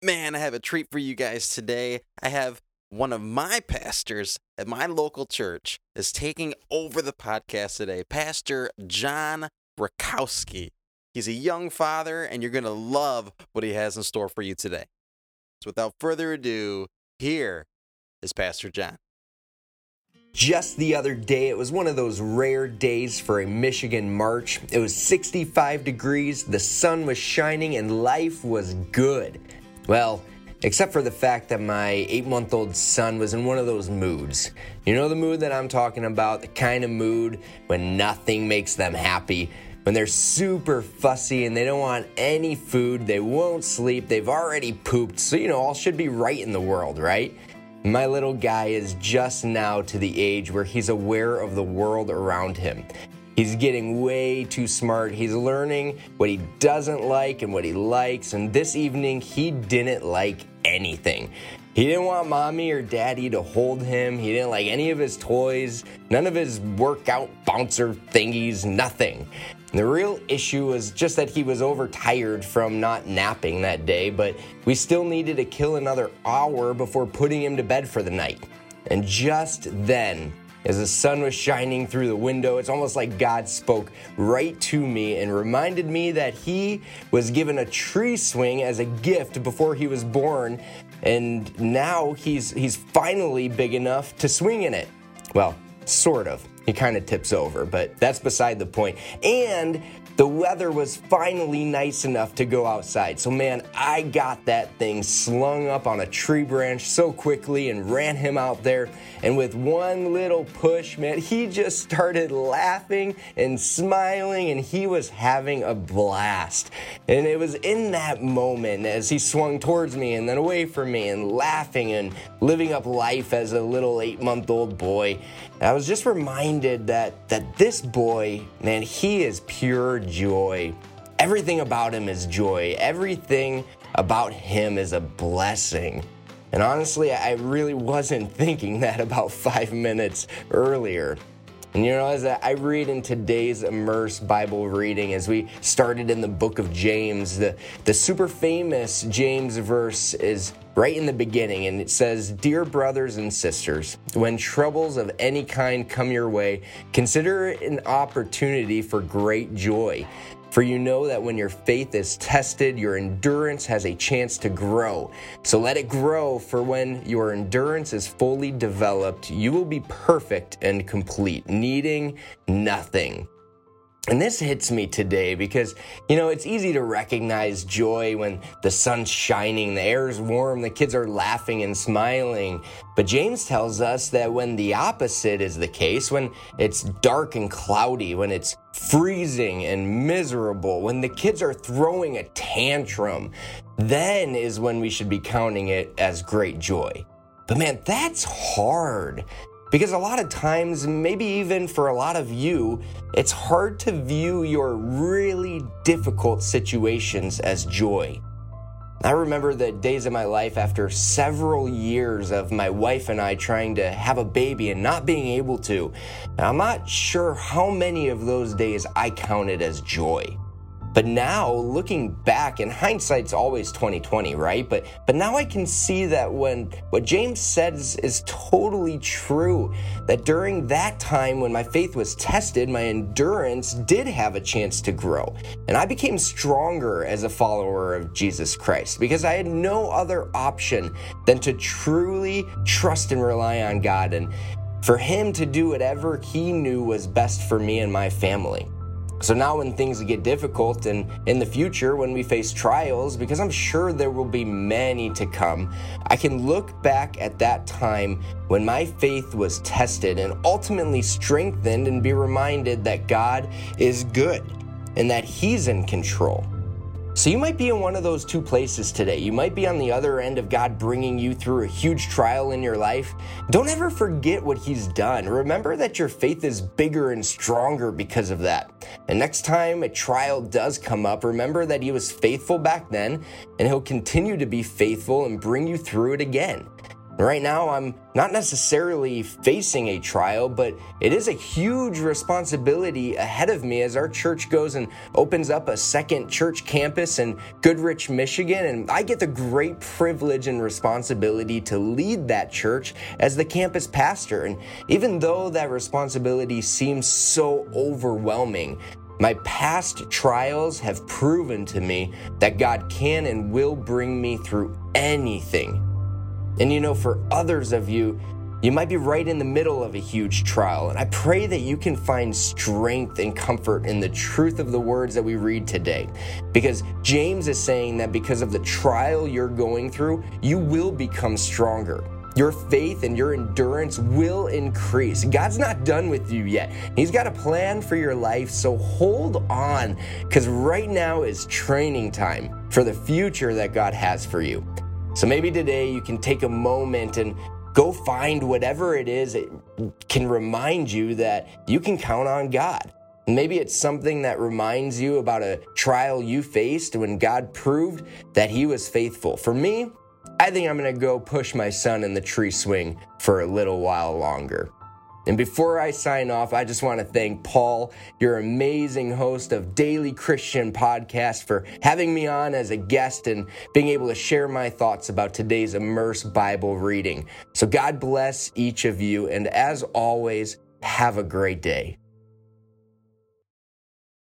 Man, I have a treat for you guys today. I have one of my pastors at my local church is taking over the podcast today. Pastor John Rakowski. He's a young father, and you're going to love what he has in store for you today. So, without further ado, here is Pastor John. Just the other day, it was one of those rare days for a Michigan March. It was 65 degrees, the sun was shining, and life was good. Well, except for the fact that my eight month old son was in one of those moods. You know the mood that I'm talking about? The kind of mood when nothing makes them happy. When they're super fussy and they don't want any food, they won't sleep, they've already pooped, so you know, all should be right in the world, right? My little guy is just now to the age where he's aware of the world around him. He's getting way too smart. He's learning what he doesn't like and what he likes. And this evening, he didn't like anything. He didn't want mommy or daddy to hold him. He didn't like any of his toys, none of his workout bouncer thingies, nothing. The real issue was just that he was overtired from not napping that day, but we still needed to kill another hour before putting him to bed for the night. And just then, as the sun was shining through the window, it's almost like God spoke right to me and reminded me that He was given a tree swing as a gift before He was born, and now He's He's finally big enough to swing in it. Well, sort of. He kind of tips over, but that's beside the point. And the weather was finally nice enough to go outside. So, man, I got that thing slung up on a tree branch so quickly and ran him out there. And with one little push, man, he just started laughing and smiling and he was having a blast. And it was in that moment as he swung towards me and then away from me and laughing and living up life as a little eight month old boy. I was just reminded that, that this boy, man, he is pure joy. Everything about him is joy. Everything about him is a blessing. And honestly, I really wasn't thinking that about five minutes earlier. And you know, as I read in today's Immerse Bible reading, as we started in the book of James, the, the super famous James verse is right in the beginning, and it says, Dear brothers and sisters, when troubles of any kind come your way, consider it an opportunity for great joy. For you know that when your faith is tested, your endurance has a chance to grow. So let it grow, for when your endurance is fully developed, you will be perfect and complete, needing nothing. And this hits me today because, you know, it's easy to recognize joy when the sun's shining, the air is warm, the kids are laughing and smiling. But James tells us that when the opposite is the case, when it's dark and cloudy, when it's freezing and miserable, when the kids are throwing a tantrum, then is when we should be counting it as great joy. But man, that's hard. Because a lot of times, maybe even for a lot of you, it's hard to view your really difficult situations as joy. I remember the days of my life after several years of my wife and I trying to have a baby and not being able to. I'm not sure how many of those days I counted as joy. But now, looking back, and hindsight's always 2020, right? But but now I can see that when what James says is totally true, that during that time when my faith was tested, my endurance did have a chance to grow. And I became stronger as a follower of Jesus Christ because I had no other option than to truly trust and rely on God and for him to do whatever he knew was best for me and my family. So now, when things get difficult and in the future, when we face trials, because I'm sure there will be many to come, I can look back at that time when my faith was tested and ultimately strengthened and be reminded that God is good and that He's in control. So you might be in one of those two places today. You might be on the other end of God bringing you through a huge trial in your life. Don't ever forget what He's done. Remember that your faith is bigger and stronger because of that. And next time a trial does come up, remember that He was faithful back then, and He'll continue to be faithful and bring you through it again. Right now, I'm not necessarily facing a trial, but it is a huge responsibility ahead of me as our church goes and opens up a second church campus in Goodrich, Michigan. And I get the great privilege and responsibility to lead that church as the campus pastor. And even though that responsibility seems so overwhelming, my past trials have proven to me that God can and will bring me through anything and you know, for others of you, you might be right in the middle of a huge trial, and I pray that you can find strength and comfort in the truth of the words that we read today. Because James is saying that because of the trial you're going through, you will become stronger. Your faith and your endurance will increase. God's not done with you yet. He's got a plan for your life, so hold on, because right now is training time for the future that God has for you. So maybe today you can take a moment and go find whatever it is that can remind you that you can count on God. Maybe it's something that reminds you about a trial you faced when God proved that He was faithful. For me, I think I'm gonna go push my son in the tree swing for a little while longer. And before I sign off, I just want to thank Paul, your amazing host of Daily Christian Podcast, for having me on as a guest and being able to share my thoughts about today's Immerse Bible reading. So God bless each of you, and as always, have a great day.